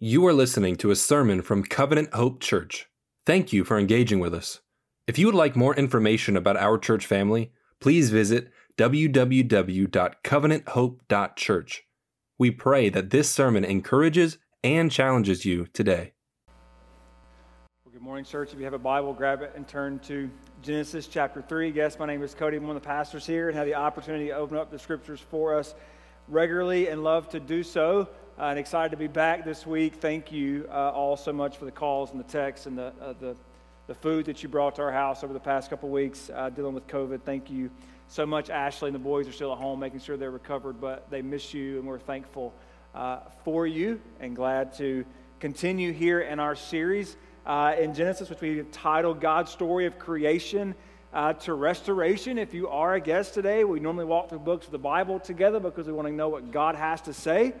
You are listening to a sermon from Covenant Hope Church. Thank you for engaging with us. If you would like more information about our church family, please visit www.covenanthope.church. We pray that this sermon encourages and challenges you today. Well, good morning, church. If you have a Bible, grab it and turn to Genesis chapter 3. Yes, my name is Cody. I'm one of the pastors here and have the opportunity to open up the scriptures for us regularly and love to do so. Uh, and excited to be back this week. Thank you uh, all so much for the calls and the texts and the, uh, the, the, food that you brought to our house over the past couple weeks uh, dealing with COVID. Thank you so much. Ashley and the boys are still at home making sure they're recovered, but they miss you, and we're thankful uh, for you and glad to continue here in our series uh, in Genesis, which we titled God's Story of Creation. Uh, to restoration. If you are a guest today, we normally walk through books of the Bible together because we want to know what God has to say.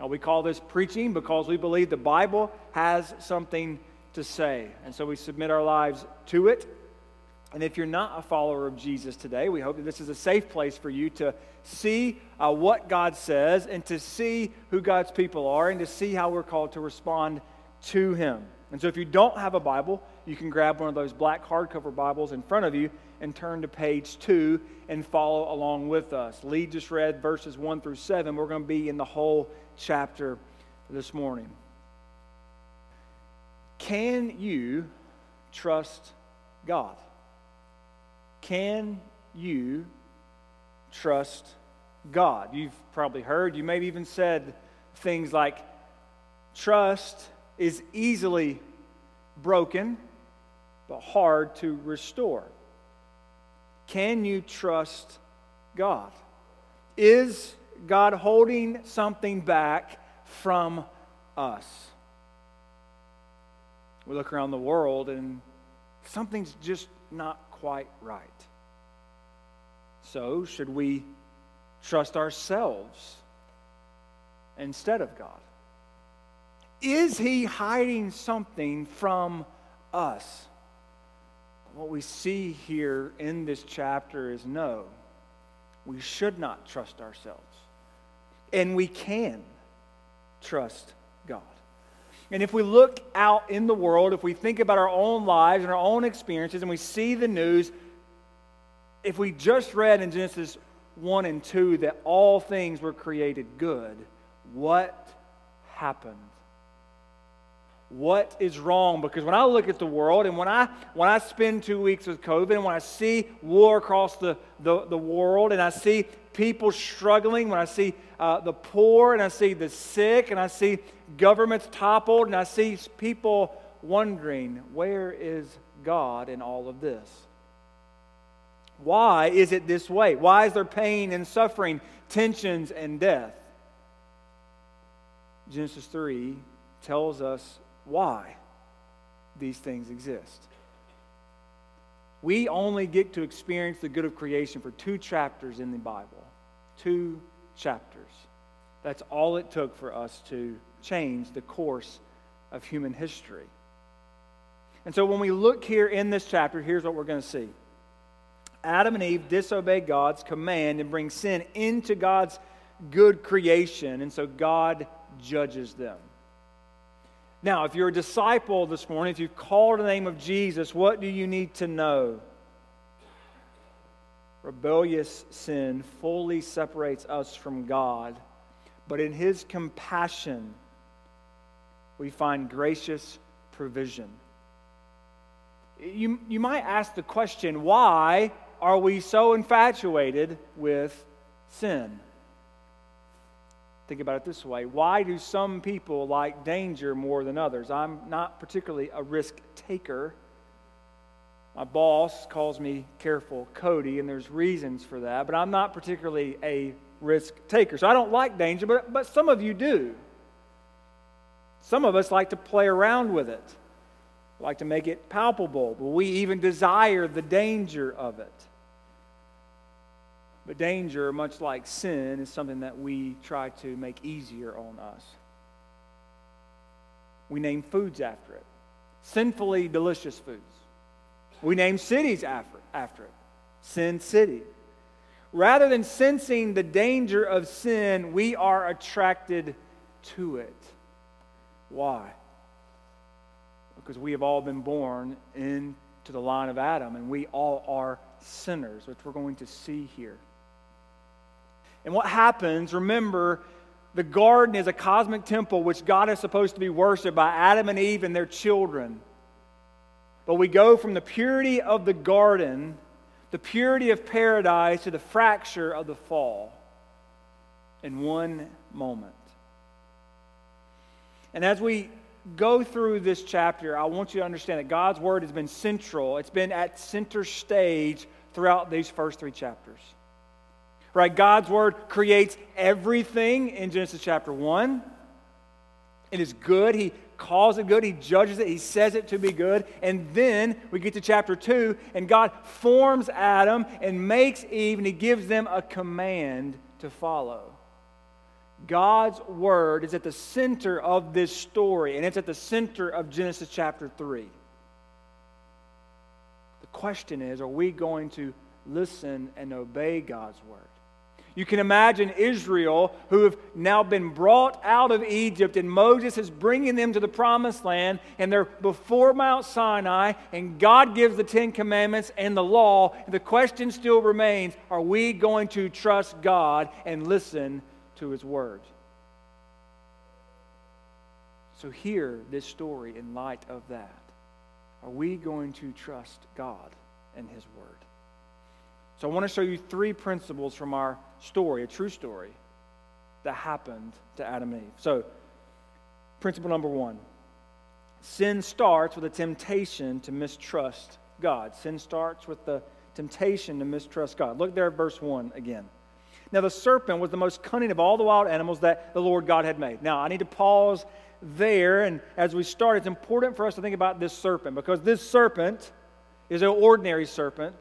Uh, we call this preaching because we believe the Bible has something to say. And so we submit our lives to it. And if you're not a follower of Jesus today, we hope that this is a safe place for you to see uh, what God says and to see who God's people are and to see how we're called to respond to Him. And so if you don't have a Bible, you can grab one of those black hardcover Bibles in front of you and turn to page two and follow along with us. Lee just read verses one through seven. We're going to be in the whole chapter this morning. Can you trust God? Can you trust God? You've probably heard, you maybe even said things like, trust is easily broken, but hard to restore. Can you trust God? Is God holding something back from us. We look around the world and something's just not quite right. So, should we trust ourselves instead of God? Is He hiding something from us? What we see here in this chapter is no, we should not trust ourselves and we can trust God. And if we look out in the world, if we think about our own lives and our own experiences, and we see the news, if we just read in Genesis 1 and 2 that all things were created good, what happened? What is wrong? Because when i look at the world and when i when i spend two weeks with covid and when i see war across the, the, the world and i see people struggling when i see uh, the poor and i see the sick and i see governments toppled and i see people wondering where is god in all of this? Why is it this way? Why is there pain and suffering tensions and death? Genesis 3 tells us why these things exist. We only get to experience the good of creation for two chapters in the Bible. Two chapters. That's all it took for us to change the course of human history. And so when we look here in this chapter, here's what we're going to see Adam and Eve disobey God's command and bring sin into God's good creation, and so God judges them. Now, if you're a disciple this morning, if you've called the name of Jesus, what do you need to know? Rebellious sin fully separates us from God, but in His compassion, we find gracious provision. You, you might ask the question why are we so infatuated with sin? Think about it this way Why do some people like danger more than others? I'm not particularly a risk taker. My boss calls me careful Cody, and there's reasons for that, but I'm not particularly a risk taker. So I don't like danger, but, but some of you do. Some of us like to play around with it, like to make it palpable, but we even desire the danger of it. But danger, much like sin, is something that we try to make easier on us. We name foods after it, sinfully delicious foods. We name cities after, after it, Sin City. Rather than sensing the danger of sin, we are attracted to it. Why? Because we have all been born into the line of Adam, and we all are sinners, which we're going to see here. And what happens, remember, the garden is a cosmic temple which God is supposed to be worshiped by Adam and Eve and their children. But we go from the purity of the garden, the purity of paradise, to the fracture of the fall in one moment. And as we go through this chapter, I want you to understand that God's word has been central, it's been at center stage throughout these first three chapters. Right? God's word creates everything in Genesis chapter 1. It is good. He calls it good. He judges it. He says it to be good. And then we get to chapter 2, and God forms Adam and makes Eve, and he gives them a command to follow. God's word is at the center of this story, and it's at the center of Genesis chapter 3. The question is are we going to listen and obey God's word? You can imagine Israel, who have now been brought out of Egypt, and Moses is bringing them to the promised land, and they're before Mount Sinai, and God gives the Ten Commandments and the law. And the question still remains are we going to trust God and listen to his word. So, hear this story in light of that. Are we going to trust God and his word? So, I want to show you three principles from our story, a true story that happened to Adam and Eve. So, principle number one sin starts with a temptation to mistrust God. Sin starts with the temptation to mistrust God. Look there at verse 1 again. Now, the serpent was the most cunning of all the wild animals that the Lord God had made. Now, I need to pause there. And as we start, it's important for us to think about this serpent because this serpent is an ordinary serpent.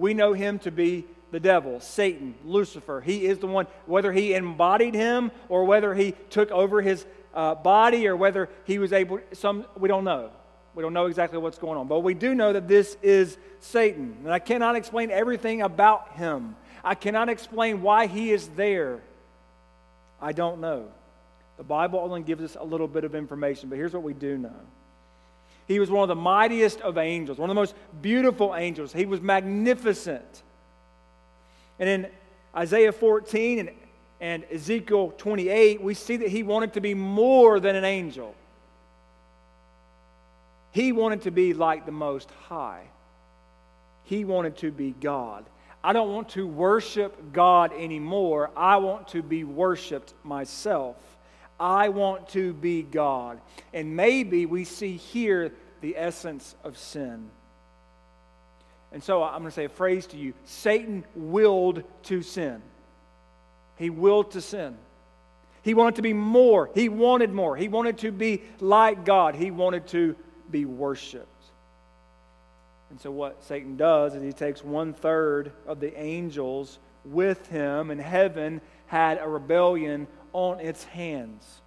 We know him to be the devil, Satan, Lucifer. He is the one, whether he embodied him or whether he took over his uh, body or whether he was able, some, we don't know. We don't know exactly what's going on. But we do know that this is Satan. And I cannot explain everything about him. I cannot explain why he is there. I don't know. The Bible only gives us a little bit of information, but here's what we do know. He was one of the mightiest of angels, one of the most beautiful angels. He was magnificent. And in Isaiah 14 and, and Ezekiel 28, we see that he wanted to be more than an angel. He wanted to be like the Most High. He wanted to be God. I don't want to worship God anymore. I want to be worshiped myself. I want to be God. And maybe we see here the essence of sin. And so I'm going to say a phrase to you Satan willed to sin. He willed to sin. He wanted to be more. He wanted more. He wanted to be like God. He wanted to be worshiped. And so, what Satan does is he takes one third of the angels with him, and heaven had a rebellion on its hands.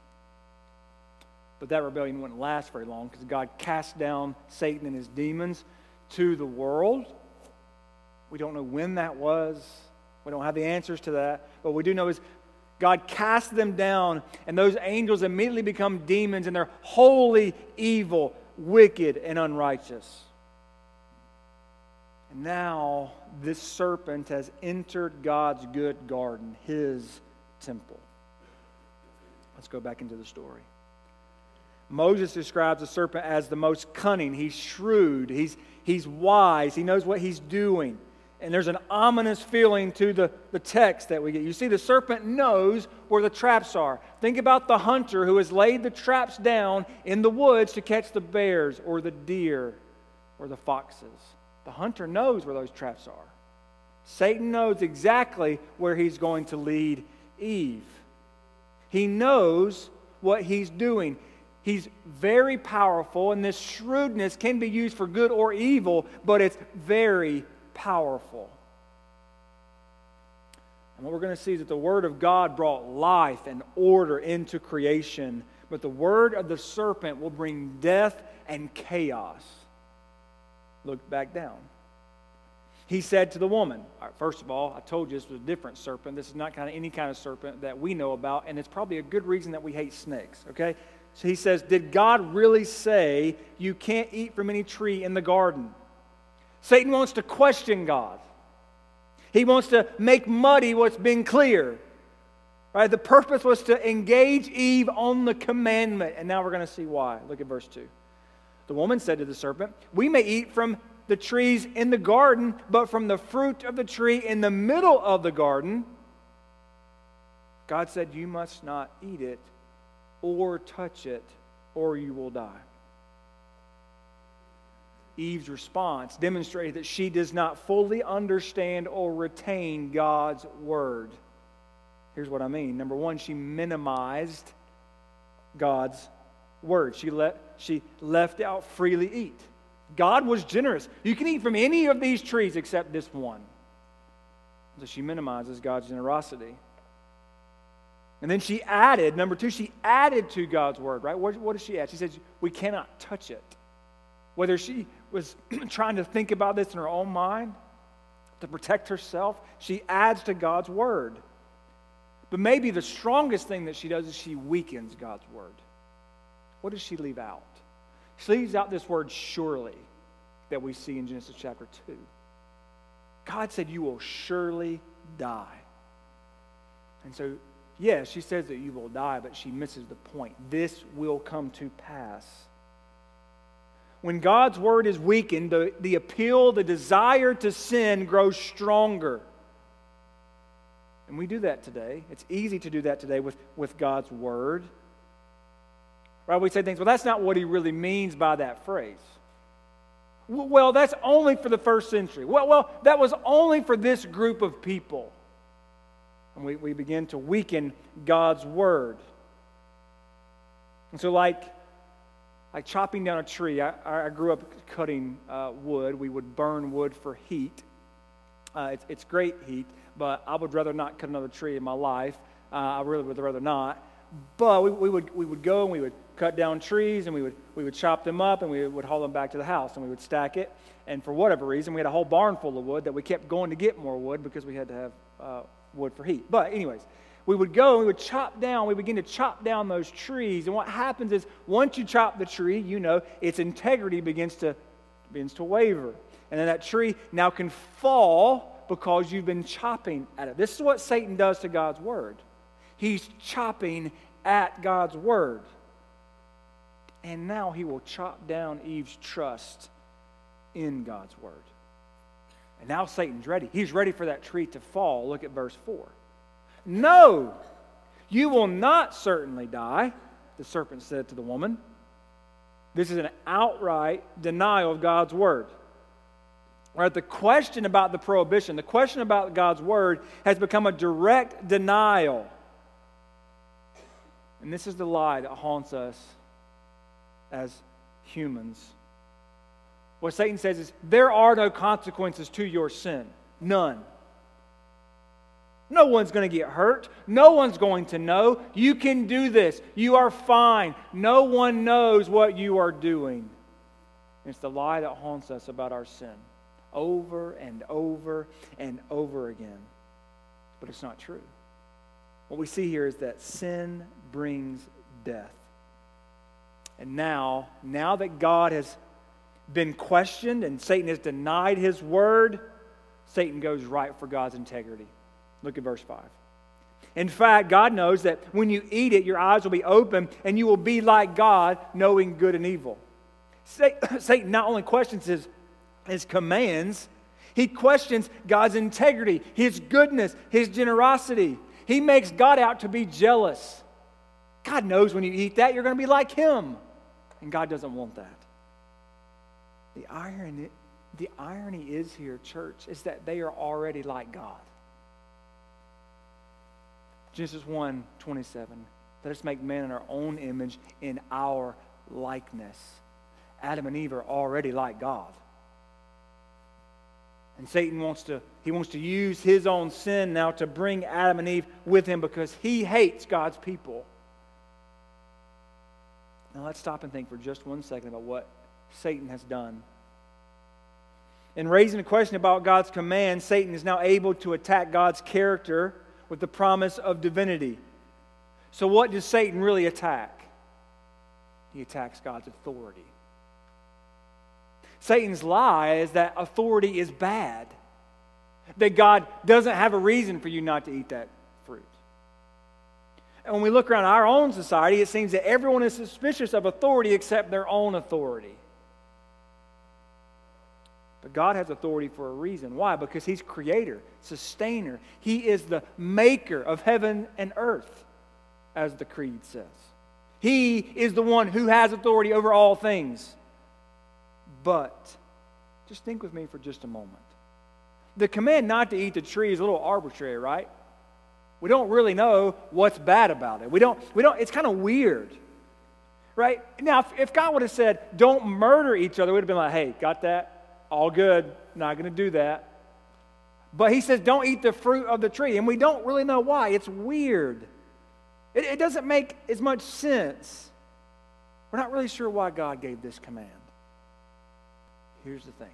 But that rebellion wouldn't last very long because God cast down Satan and his demons to the world. We don't know when that was. We don't have the answers to that. But what we do know is God cast them down, and those angels immediately become demons, and they're wholly evil, wicked, and unrighteous. And now this serpent has entered God's good garden, his temple. Let's go back into the story. Moses describes the serpent as the most cunning. He's shrewd, he's, he's wise, he knows what he's doing. And there's an ominous feeling to the, the text that we get. You see, the serpent knows where the traps are. Think about the hunter who has laid the traps down in the woods to catch the bears or the deer or the foxes. The hunter knows where those traps are. Satan knows exactly where he's going to lead Eve. He knows what he's doing. He's very powerful, and this shrewdness can be used for good or evil, but it's very powerful. And what we're going to see is that the Word of God brought life and order into creation, but the Word of the serpent will bring death and chaos Look back down. He said to the woman, first of all, I told you this was a different serpent. This is not kind of any kind of serpent that we know about, and it's probably a good reason that we hate snakes, okay? So he says, Did God really say you can't eat from any tree in the garden? Satan wants to question God. He wants to make muddy what's been clear. Right? The purpose was to engage Eve on the commandment. And now we're going to see why. Look at verse 2. The woman said to the serpent, We may eat from the trees in the garden, but from the fruit of the tree in the middle of the garden, God said, You must not eat it or touch it, or you will die. Eve's response demonstrated that she does not fully understand or retain God's word. Here's what I mean. Number one, she minimized God's word. She, let, she left out freely eat. God was generous. You can eat from any of these trees except this one. So she minimizes God's generosity. And then she added, number two, she added to God's word, right? What, what does she add? She says, we cannot touch it. Whether she was trying to think about this in her own mind to protect herself, she adds to God's word. But maybe the strongest thing that she does is she weakens God's word. What does she leave out? She leaves out this word surely that we see in Genesis chapter 2. God said, You will surely die. And so, yes, she says that you will die, but she misses the point. This will come to pass. When God's word is weakened, the, the appeal, the desire to sin grows stronger. And we do that today. It's easy to do that today with, with God's word. Right? We say things, well, that's not what he really means by that phrase. Well, that's only for the first century. Well, well that was only for this group of people. And we, we begin to weaken God's word. And so, like, like chopping down a tree, I, I grew up cutting uh, wood. We would burn wood for heat. Uh, it's, it's great heat, but I would rather not cut another tree in my life. Uh, I really would rather not. But we, we, would, we would go and we would cut down trees and we would, we would chop them up and we would haul them back to the house and we would stack it. And for whatever reason, we had a whole barn full of wood that we kept going to get more wood because we had to have uh, wood for heat. But, anyways, we would go and we would chop down, we begin to chop down those trees. And what happens is once you chop the tree, you know, its integrity begins to, begins to waver. And then that tree now can fall because you've been chopping at it. This is what Satan does to God's word. He's chopping at God's word. And now he will chop down Eve's trust in God's word. And now Satan's ready. He's ready for that tree to fall. Look at verse 4. No, you will not certainly die, the serpent said to the woman. This is an outright denial of God's word. Right, the question about the prohibition, the question about God's word has become a direct denial. And this is the lie that haunts us as humans. What Satan says is there are no consequences to your sin. None. No one's going to get hurt. No one's going to know. You can do this. You are fine. No one knows what you are doing. It's the lie that haunts us about our sin over and over and over again. But it's not true. What we see here is that sin brings death. And now, now that God has been questioned and Satan has denied his word, Satan goes right for God's integrity. Look at verse 5. In fact, God knows that when you eat it, your eyes will be open and you will be like God, knowing good and evil. Satan not only questions his, his commands, he questions God's integrity, his goodness, his generosity. He makes God out to be jealous. God knows when you eat that, you're going to be like Him. And God doesn't want that. The irony, the irony is here, church, is that they are already like God. Genesis 1 27. Let us make man in our own image, in our likeness. Adam and Eve are already like God. And Satan wants to, he wants to use his own sin now to bring Adam and Eve with him because he hates God's people. Now let's stop and think for just one second about what Satan has done. In raising a question about God's command, Satan is now able to attack God's character with the promise of divinity. So, what does Satan really attack? he attacks God's authority. Satan's lie is that authority is bad, that God doesn't have a reason for you not to eat that fruit. And when we look around our own society, it seems that everyone is suspicious of authority except their own authority. But God has authority for a reason. Why? Because He's creator, sustainer. He is the maker of heaven and earth, as the Creed says. He is the one who has authority over all things. But, just think with me for just a moment. The command not to eat the tree is a little arbitrary, right? We don't really know what's bad about it. We don't, we don't, it's kind of weird. Right? Now, if, if God would have said, don't murder each other, we would have been like, hey, got that? All good. Not going to do that. But he says, don't eat the fruit of the tree. And we don't really know why. It's weird. It, it doesn't make as much sense. We're not really sure why God gave this command. Here's the thing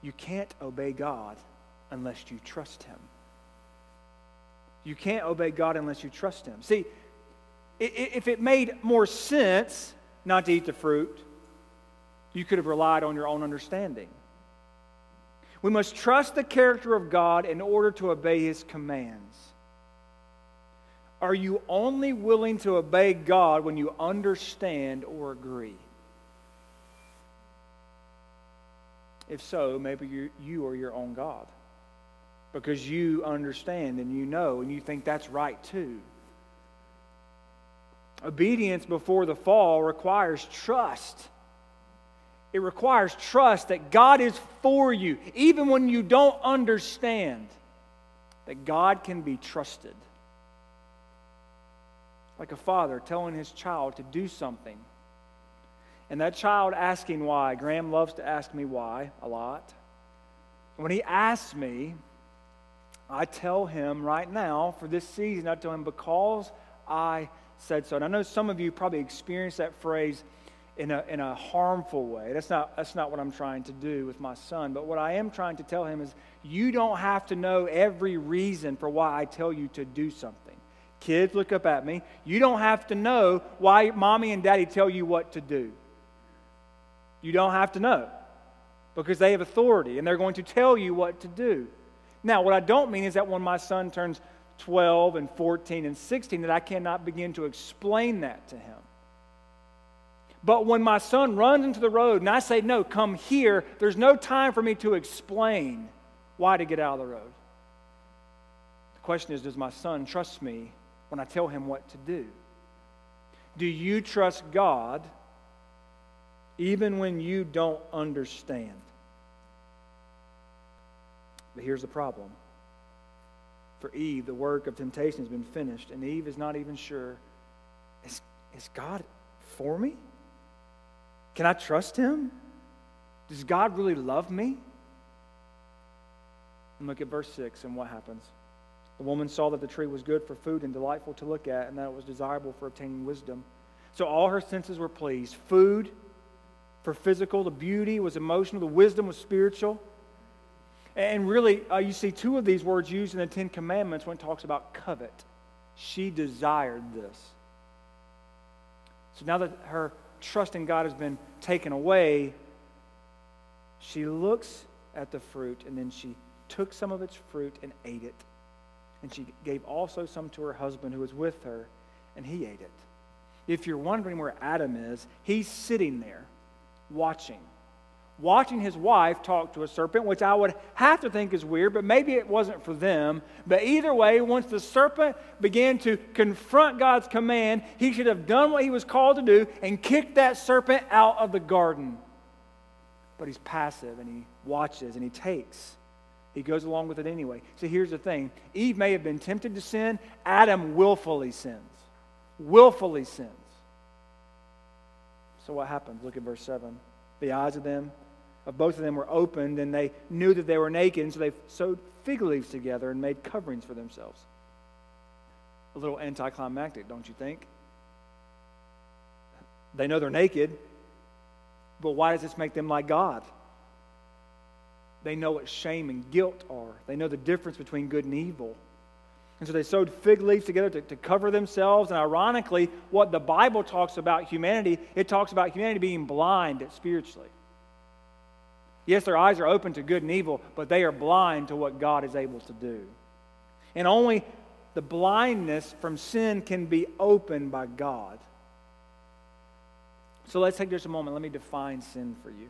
you can't obey God unless you trust Him. You can't obey God unless you trust Him. See, if it made more sense not to eat the fruit, you could have relied on your own understanding. We must trust the character of God in order to obey His commands. Are you only willing to obey God when you understand or agree? If so, maybe you, you are your own God because you understand and you know and you think that's right too. Obedience before the fall requires trust. It requires trust that God is for you, even when you don't understand, that God can be trusted. Like a father telling his child to do something and that child asking why, Graham loves to ask me why a lot. When he asks me, I tell him right now, for this season, I tell him, because I said so. And I know some of you probably experienced that phrase in a, in a harmful way. That's not, that's not what I'm trying to do with my son. But what I am trying to tell him is you don't have to know every reason for why I tell you to do something. Kids, look up at me. You don't have to know why mommy and daddy tell you what to do. You don't have to know because they have authority and they're going to tell you what to do. Now, what I don't mean is that when my son turns 12 and 14 and 16, that I cannot begin to explain that to him. But when my son runs into the road and I say, No, come here, there's no time for me to explain why to get out of the road. The question is Does my son trust me when I tell him what to do? Do you trust God? even when you don't understand. But here's the problem. For Eve, the work of temptation has been finished, and Eve is not even sure is, is God for me? Can I trust him? Does God really love me? And look at verse 6 and what happens. The woman saw that the tree was good for food and delightful to look at, and that it was desirable for obtaining wisdom. So all her senses were pleased. Food for physical, the beauty was emotional, the wisdom was spiritual. And really, uh, you see two of these words used in the Ten Commandments when it talks about covet. She desired this. So now that her trust in God has been taken away, she looks at the fruit and then she took some of its fruit and ate it. And she gave also some to her husband who was with her, and he ate it. If you're wondering where Adam is, he's sitting there watching. Watching his wife talk to a serpent, which I would have to think is weird, but maybe it wasn't for them. But either way, once the serpent began to confront God's command, he should have done what he was called to do and kicked that serpent out of the garden. But he's passive and he watches and he takes. He goes along with it anyway. So here's the thing Eve may have been tempted to sin, Adam willfully sins. Willfully sins. So what happens? Look at verse 7. The eyes of them, of both of them, were opened, and they knew that they were naked, and so they sewed fig leaves together and made coverings for themselves. A little anticlimactic, don't you think? They know they're naked, but why does this make them like God? They know what shame and guilt are. They know the difference between good and evil. And so they sewed fig leaves together to, to cover themselves. And ironically, what the Bible talks about humanity, it talks about humanity being blind spiritually. Yes, their eyes are open to good and evil, but they are blind to what God is able to do. And only the blindness from sin can be opened by God. So let's take just a moment. Let me define sin for you.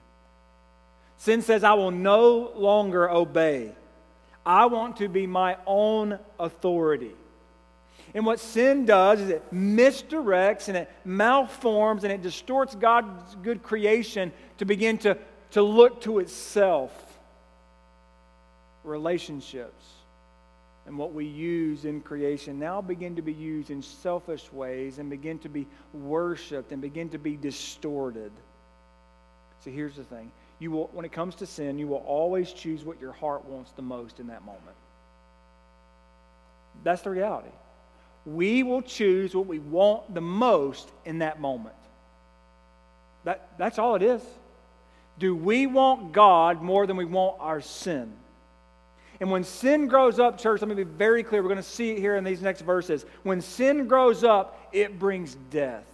Sin says, I will no longer obey. I want to be my own authority. And what sin does is it misdirects and it malforms and it distorts God's good creation to begin to, to look to itself. Relationships and what we use in creation now begin to be used in selfish ways and begin to be worshiped and begin to be distorted. So here's the thing you will, when it comes to sin, you will always choose what your heart wants the most in that moment. That's the reality. We will choose what we want the most in that moment. That, that's all it is. Do we want God more than we want our sin? And when sin grows up, church, let me be very clear. We're going to see it here in these next verses. When sin grows up, it brings death.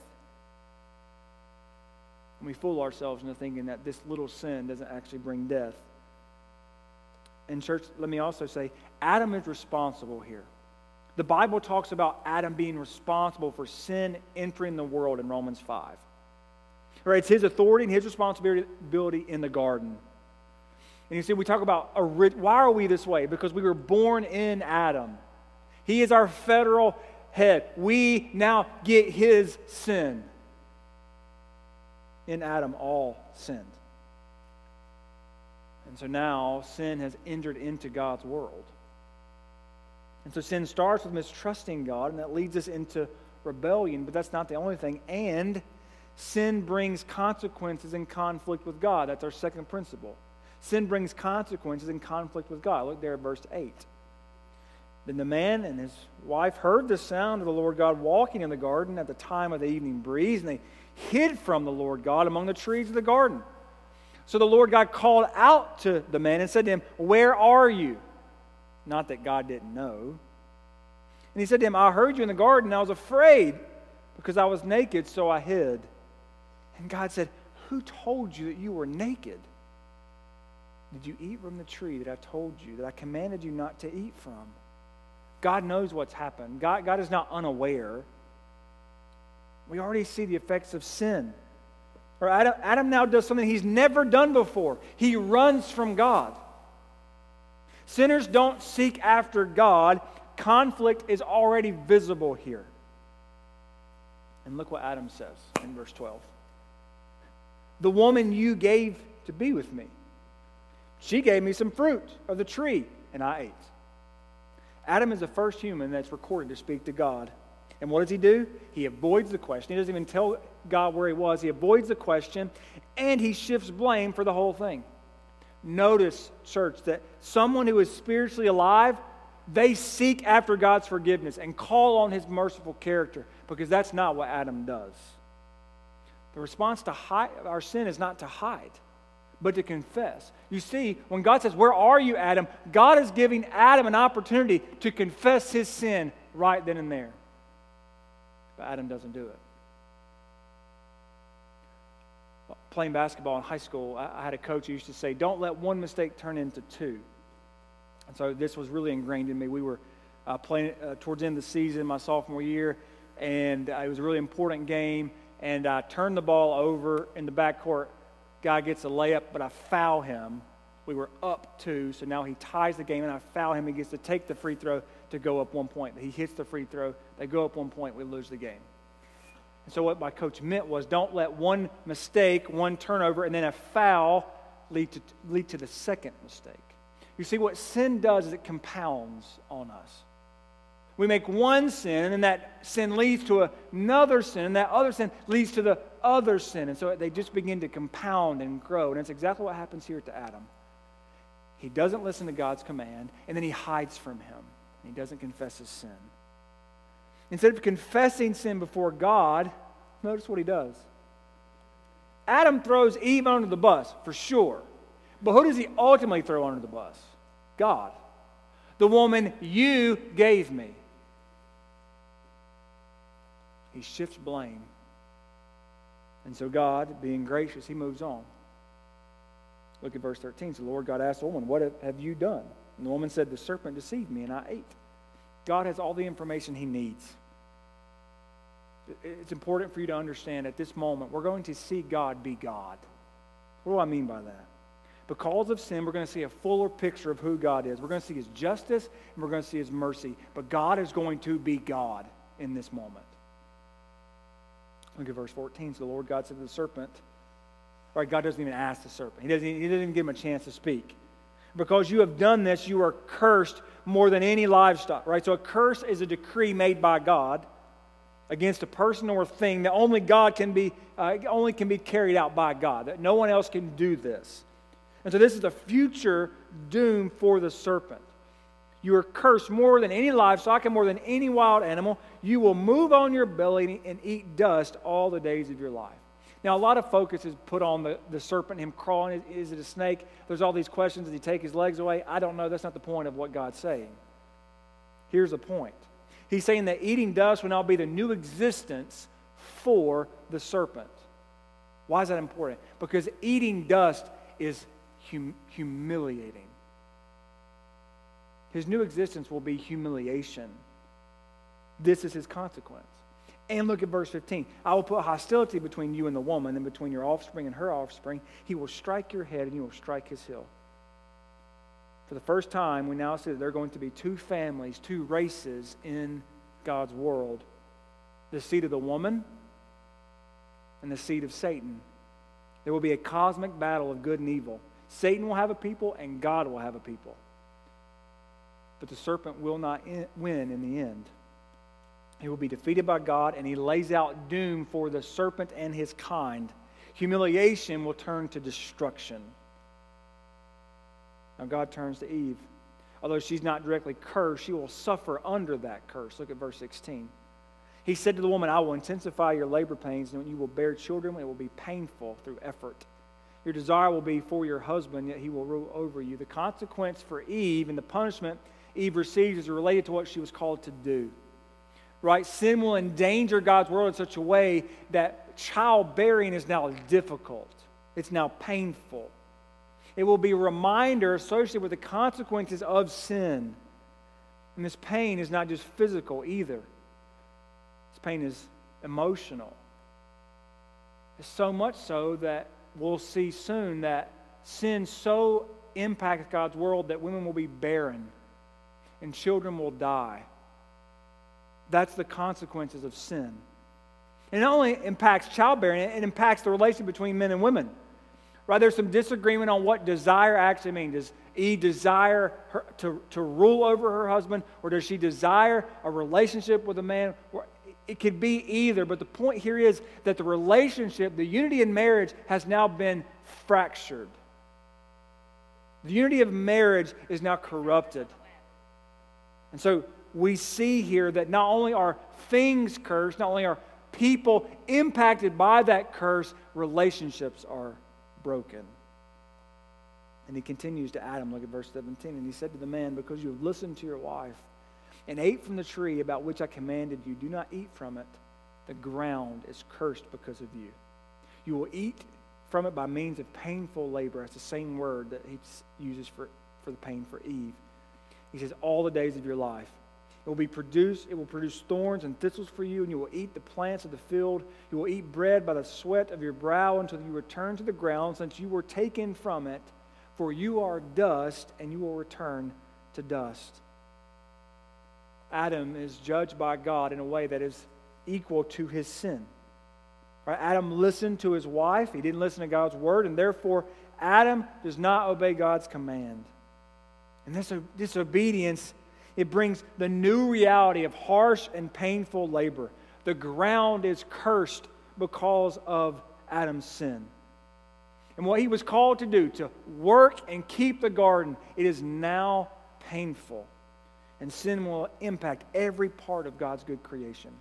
And we fool ourselves into thinking that this little sin doesn't actually bring death. And, church, let me also say Adam is responsible here. The Bible talks about Adam being responsible for sin entering the world in Romans 5. Right, it's his authority and his responsibility in the garden. And you see, we talk about why are we this way? Because we were born in Adam. He is our federal head. We now get his sin in Adam all sinned. And so now sin has entered into God's world. And so sin starts with mistrusting God, and that leads us into rebellion, but that's not the only thing. And sin brings consequences in conflict with God. That's our second principle. Sin brings consequences in conflict with God. Look there at verse 8. Then the man and his wife heard the sound of the Lord God walking in the garden at the time of the evening breeze, and they hid from the Lord God among the trees of the garden. So the Lord God called out to the man and said to him, Where are you? Not that God didn't know. And he said to him, I heard you in the garden, I was afraid because I was naked, so I hid. And God said, Who told you that you were naked? Did you eat from the tree that I told you, that I commanded you not to eat from? God knows what's happened. God, God is not unaware we already see the effects of sin. Or Adam, Adam now does something he's never done before. He runs from God. Sinners don't seek after God. Conflict is already visible here. And look what Adam says in verse 12. The woman you gave to be with me, she gave me some fruit of the tree, and I ate. Adam is the first human that's recorded to speak to God. And what does he do? He avoids the question. He doesn't even tell God where he was. He avoids the question and he shifts blame for the whole thing. Notice, church, that someone who is spiritually alive, they seek after God's forgiveness and call on his merciful character because that's not what Adam does. The response to hide, our sin is not to hide, but to confess. You see, when God says, Where are you, Adam? God is giving Adam an opportunity to confess his sin right then and there. But Adam doesn't do it. Playing basketball in high school, I had a coach who used to say, Don't let one mistake turn into two. And so this was really ingrained in me. We were uh, playing uh, towards the end of the season, my sophomore year, and uh, it was a really important game. And I turned the ball over in the backcourt. Guy gets a layup, but I foul him. We were up two, so now he ties the game, and I foul him. He gets to take the free throw to go up one point. He hits the free throw, they go up one point, we lose the game. And so, what my coach meant was don't let one mistake, one turnover, and then a foul lead to, lead to the second mistake. You see, what sin does is it compounds on us. We make one sin, and that sin leads to another sin, and that other sin leads to the other sin. And so they just begin to compound and grow. And it's exactly what happens here to Adam. He doesn't listen to God's command, and then he hides from him and he doesn't confess his sin. Instead of confessing sin before God, notice what he does. Adam throws Eve under the bus, for sure. But who does he ultimately throw under the bus? God. The woman you gave me. He shifts blame. And so God, being gracious, he moves on. Look at verse 13. So the Lord God asked the woman, What have you done? And the woman said, The serpent deceived me, and I ate. God has all the information he needs. It's important for you to understand at this moment, we're going to see God be God. What do I mean by that? Because of sin, we're going to see a fuller picture of who God is. We're going to see his justice and we're going to see his mercy. But God is going to be God in this moment. Look at verse 14. So the Lord God said to the serpent, Right, God doesn't even ask the serpent. He doesn't, he doesn't even give him a chance to speak. Because you have done this, you are cursed more than any livestock. Right? So a curse is a decree made by God against a person or a thing that only God can be, uh, only can be carried out by God. That no one else can do this. And so this is the future doom for the serpent. You are cursed more than any livestock and more than any wild animal. You will move on your belly and eat dust all the days of your life. Now, a lot of focus is put on the, the serpent, him crawling. Is, is it a snake? There's all these questions. Does he take his legs away? I don't know. That's not the point of what God's saying. Here's the point He's saying that eating dust will now be the new existence for the serpent. Why is that important? Because eating dust is hum- humiliating. His new existence will be humiliation. This is his consequence. And look at verse 15. I will put hostility between you and the woman, and between your offspring and her offspring. He will strike your head, and you will strike his heel. For the first time, we now see that there are going to be two families, two races in God's world the seed of the woman and the seed of Satan. There will be a cosmic battle of good and evil. Satan will have a people, and God will have a people. But the serpent will not in, win in the end. He will be defeated by God, and he lays out doom for the serpent and his kind. Humiliation will turn to destruction. Now, God turns to Eve. Although she's not directly cursed, she will suffer under that curse. Look at verse 16. He said to the woman, I will intensify your labor pains, and you will bear children. It will be painful through effort. Your desire will be for your husband, yet he will rule over you. The consequence for Eve and the punishment Eve receives is related to what she was called to do right? Sin will endanger God's world in such a way that childbearing is now difficult, it's now painful. It will be a reminder associated with the consequences of sin. And this pain is not just physical either, this pain is emotional. It's so much so that we'll see soon that sin so impacts God's world that women will be barren and children will die. That's the consequences of sin. And it only impacts childbearing, it impacts the relationship between men and women. Right? There's some disagreement on what desire actually means. Does Eve desire her, to, to rule over her husband, or does she desire a relationship with a man? It could be either, but the point here is that the relationship, the unity in marriage, has now been fractured. The unity of marriage is now corrupted. And so we see here that not only are things cursed, not only are people impacted by that curse, relationships are broken. And he continues to Adam, look at verse 17. And he said to the man, Because you have listened to your wife and ate from the tree about which I commanded you, do not eat from it. The ground is cursed because of you. You will eat from it by means of painful labor. That's the same word that he uses for, for the pain for Eve. He says, All the days of your life. It will be produced, it will produce thorns and thistles for you, and you will eat the plants of the field. You will eat bread by the sweat of your brow until you return to the ground, since you were taken from it. For you are dust, and you will return to dust. Adam is judged by God in a way that is equal to his sin. Right? Adam listened to his wife, he didn't listen to God's word, and therefore Adam does not obey God's command. And this disobedience it brings the new reality of harsh and painful labor. The ground is cursed because of Adam's sin. And what he was called to do, to work and keep the garden, it is now painful. And sin will impact every part of God's good creation.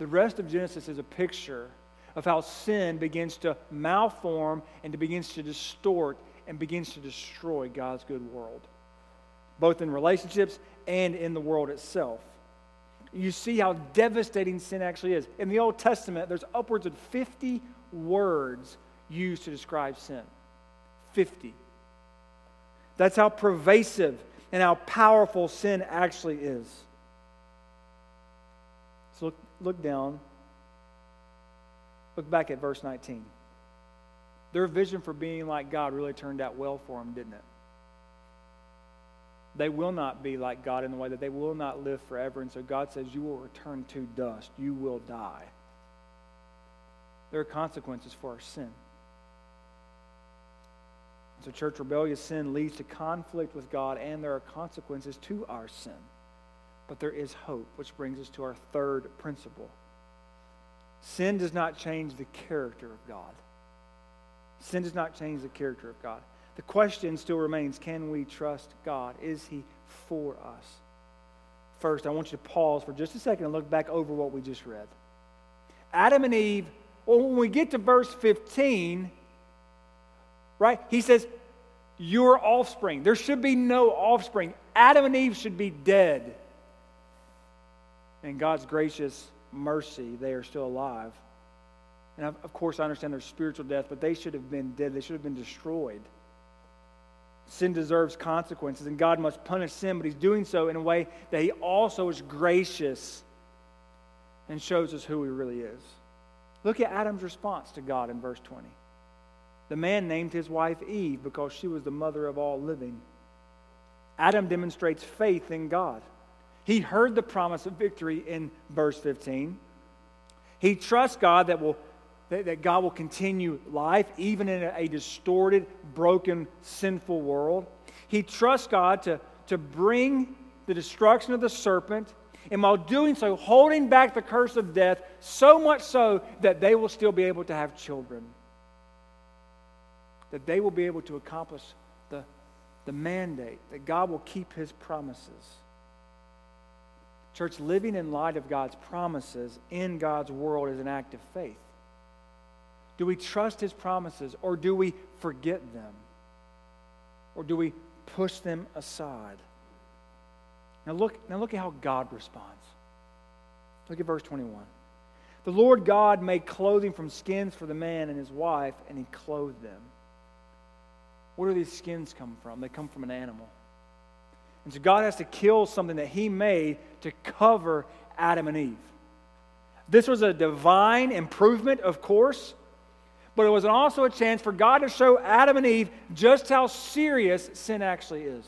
The rest of Genesis is a picture of how sin begins to malform and begins to distort and begins to destroy God's good world both in relationships and in the world itself. you see how devastating sin actually is. In the Old Testament, there's upwards of 50 words used to describe sin. 50. That's how pervasive and how powerful sin actually is. So look, look down. Look back at verse 19. Their vision for being like God really turned out well for them, didn't it? They will not be like God in the way that they will not live forever. And so God says, You will return to dust. You will die. There are consequences for our sin. So, church rebellious sin leads to conflict with God, and there are consequences to our sin. But there is hope, which brings us to our third principle. Sin does not change the character of God. Sin does not change the character of God. The question still remains can we trust God? Is He for us? First, I want you to pause for just a second and look back over what we just read. Adam and Eve, well, when we get to verse 15, right, he says, Your offspring. There should be no offspring. Adam and Eve should be dead. In God's gracious mercy, they are still alive. And of course, I understand their spiritual death, but they should have been dead. They should have been destroyed. Sin deserves consequences, and God must punish sin, but He's doing so in a way that He also is gracious and shows us who He really is. Look at Adam's response to God in verse 20. The man named his wife Eve because she was the mother of all living. Adam demonstrates faith in God. He heard the promise of victory in verse 15. He trusts God that will that, that God will continue life even in a, a distorted, broken, sinful world. He trusts God to, to bring the destruction of the serpent, and while doing so, holding back the curse of death, so much so that they will still be able to have children. That they will be able to accomplish the, the mandate, that God will keep his promises. Church, living in light of God's promises in God's world is an act of faith. Do we trust his promises or do we forget them? Or do we push them aside? Now look, now look at how God responds. Look at verse 21. The Lord God made clothing from skins for the man and his wife, and he clothed them. Where do these skins come from? They come from an animal. And so God has to kill something that he made to cover Adam and Eve. This was a divine improvement, of course, but it was also a chance for God to show Adam and Eve just how serious sin actually is.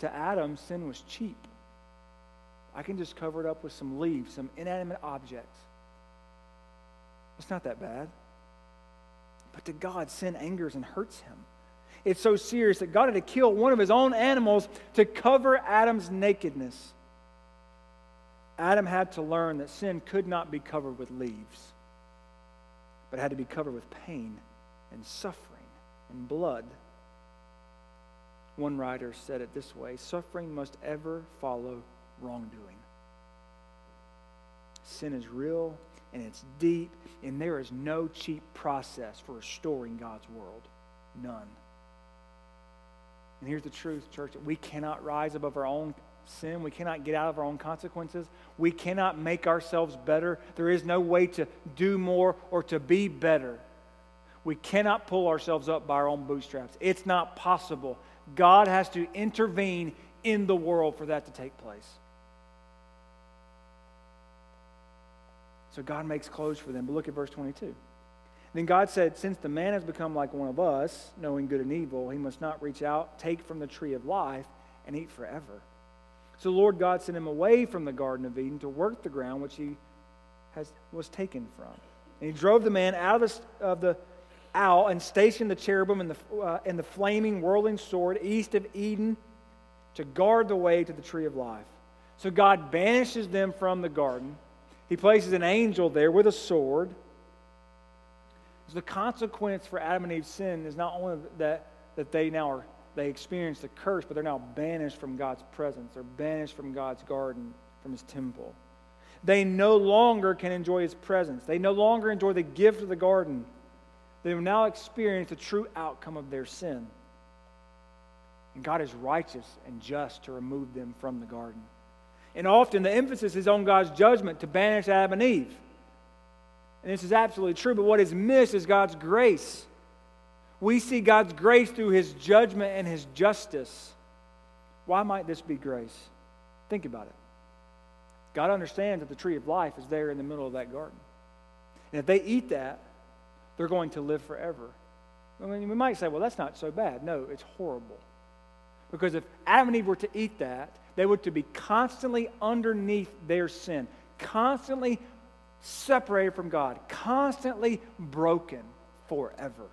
To Adam, sin was cheap. I can just cover it up with some leaves, some inanimate objects. It's not that bad. But to God, sin angers and hurts him. It's so serious that God had to kill one of his own animals to cover Adam's nakedness. Adam had to learn that sin could not be covered with leaves but had to be covered with pain and suffering and blood. One writer said it this way suffering must ever follow wrongdoing. Sin is real and it's deep, and there is no cheap process for restoring God's world. None. And here's the truth, church we cannot rise above our own sin. We cannot get out of our own consequences. We cannot make ourselves better. There is no way to do more or to be better. We cannot pull ourselves up by our own bootstraps. It's not possible. God has to intervene in the world for that to take place. So God makes clothes for them. But look at verse 22. Then God said, Since the man has become like one of us, knowing good and evil, he must not reach out, take from the tree of life, and eat forever. So the Lord God sent him away from the Garden of Eden to work the ground which he has, was taken from. And he drove the man out of the, of the owl and stationed the cherubim and the, uh, and the flaming, whirling sword east of Eden to guard the way to the tree of life. So God banishes them from the garden. He places an angel there with a sword. So the consequence for Adam and Eve's sin is not only that, that they now are they experience the curse, but they're now banished from God's presence. They're banished from God's garden, from his temple. They no longer can enjoy his presence. They no longer enjoy the gift of the garden. They will now experience the true outcome of their sin. And God is righteous and just to remove them from the garden. And often the emphasis is on God's judgment to banish Adam and Eve. And this is absolutely true, but what is missed is God's grace. We see God's grace through his judgment and his justice. Why might this be grace? Think about it. God understands that the tree of life is there in the middle of that garden. And if they eat that, they're going to live forever. I mean, we might say, well, that's not so bad. No, it's horrible. Because if Adam and Eve were to eat that, they were to be constantly underneath their sin, constantly separated from God, constantly broken forever.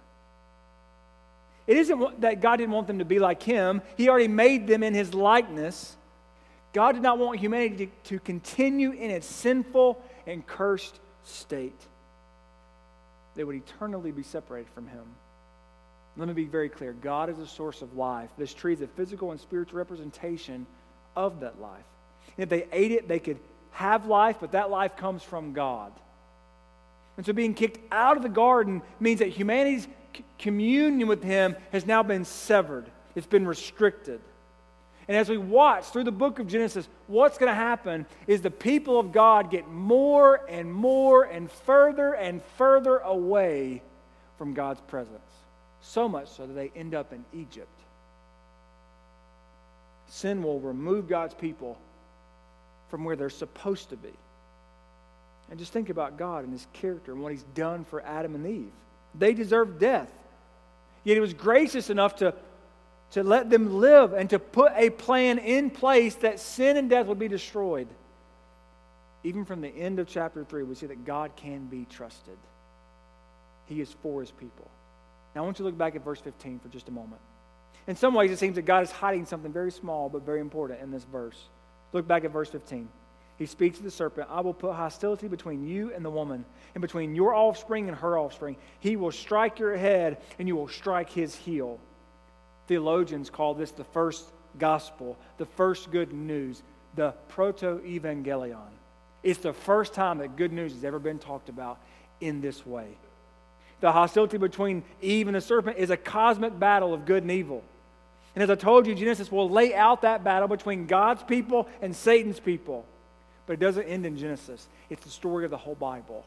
It isn't that God didn't want them to be like Him, He already made them in His likeness. God did not want humanity to, continue in its sinful and cursed state. They would eternally be separated from Him. Let me be very clear God is the source of life. This tree is a physical and spiritual representation of that life. And if they ate it, they could have life, but that life comes from God. And so being kicked out of the garden means that humanity's communion with Him has now been severed, it's been restricted. And as we watch through the book of Genesis, what's going to happen is the people of God get more and more and further and further away from God's presence. So much so that they end up in Egypt. Sin will remove God's people from where they're supposed to be. And just think about God and his character and what he's done for Adam and Eve. They deserved death. Yet he was gracious enough to, to let them live and to put a plan in place that sin and death would be destroyed. Even from the end of chapter 3, we see that God can be trusted. He is for his people. Now, I want you to look back at verse 15 for just a moment. In some ways, it seems that God is hiding something very small but very important in this verse. Look back at verse 15. He speaks to the serpent I will put hostility between you and the woman, and between your offspring and her offspring. He will strike your head, and you will strike his heel. Theologians call this the first gospel, the first good news, the proto evangelion. It's the first time that good news has ever been talked about in this way. The hostility between Eve and the serpent is a cosmic battle of good and evil. And as I told you, Genesis will lay out that battle between God's people and Satan's people. But it doesn't end in Genesis, it's the story of the whole Bible.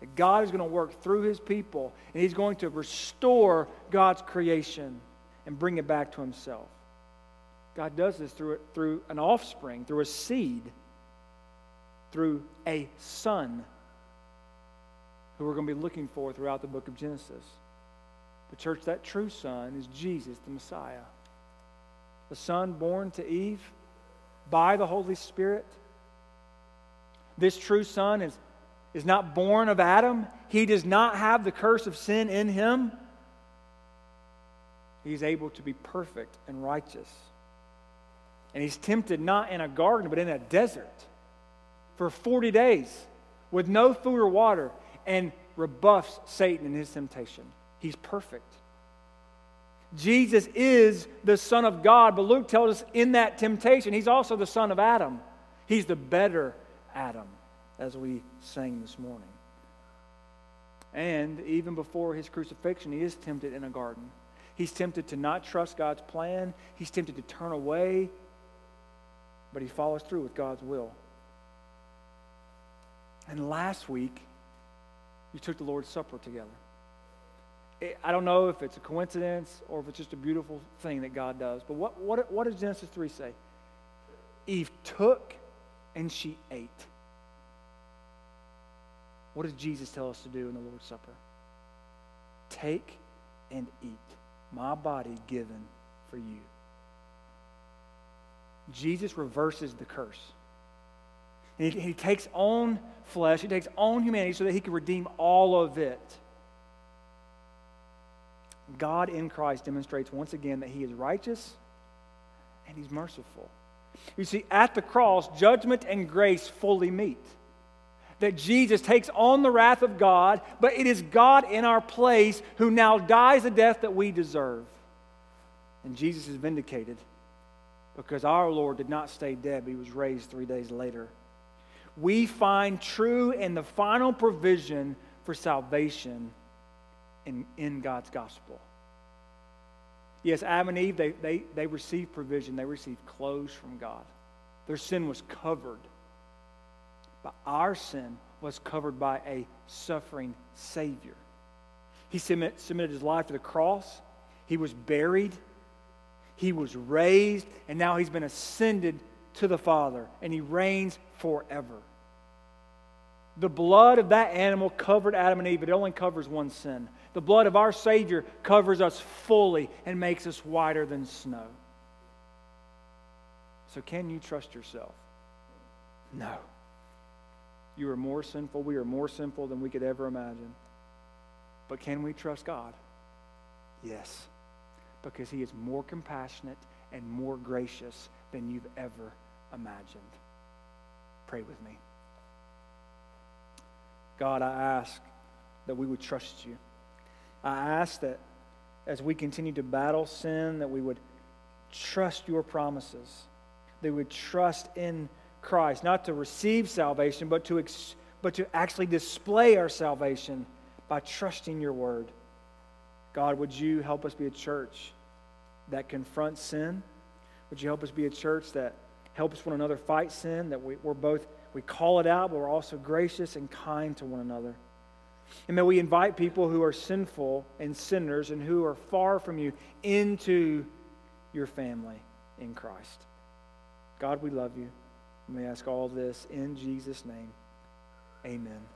That God is going to work through his people, and he's going to restore God's creation and bring it back to himself. God does this through, through an offspring, through a seed, through a son who we're going to be looking for throughout the book of Genesis. The church, that true son is Jesus, the Messiah. The son born to Eve by the Holy Spirit. This true son is, is not born of Adam. He does not have the curse of sin in him. He's able to be perfect and righteous. And he's tempted not in a garden, but in a desert for 40 days with no food or water and rebuffs Satan in his temptation. He's perfect. Jesus is the Son of God, but Luke tells us in that temptation, he's also the Son of Adam. He's the better Adam, as we sang this morning. And even before his crucifixion, he is tempted in a garden. He's tempted to not trust God's plan, he's tempted to turn away, but he follows through with God's will. And last week, you took the Lord's Supper together. I don't know if it's a coincidence or if it's just a beautiful thing that God does. But what, what, what does Genesis 3 say? Eve took and she ate. What does Jesus tell us to do in the Lord's Supper? Take and eat my body given for you. Jesus reverses the curse. He, he takes on flesh, he takes on humanity so that he can redeem all of it. God in Christ demonstrates once again that he is righteous and he's merciful. You see, at the cross, judgment and grace fully meet. That Jesus takes on the wrath of God, but it is God in our place who now dies a death that we deserve. And Jesus is vindicated because our Lord did not stay dead, but he was raised three days later. We find true and the final provision for salvation in, in God's gospel. Yes, Adam and Eve, they, they, they received provision, they received clothes from God. Their sin was covered. But our sin was covered by a suffering Savior. He submitted his life to the cross. He was buried. He was raised. And now he's been ascended to the Father. And he reigns forever. The blood of that animal covered Adam and Eve, but it only covers one sin. The blood of our Savior covers us fully and makes us whiter than snow. So, can you trust yourself? No. You are more sinful. We are more sinful than we could ever imagine. But can we trust God? Yes, because He is more compassionate and more gracious than you've ever imagined. Pray with me. God, I ask that we would trust you. I ask that as we continue to battle sin, that we would trust your promises, that we would trust in Christ, not to receive salvation, but to, ex- but to actually display our salvation by trusting your word. God, would you help us be a church that confronts sin? Would you help us be a church that helps one another fight sin, that we, we're both, we call it out, but we're also gracious and kind to one another? And may we invite people who are sinful and sinners and who are far from you into your family in Christ. God, we love you. And we ask all this in Jesus' name. Amen.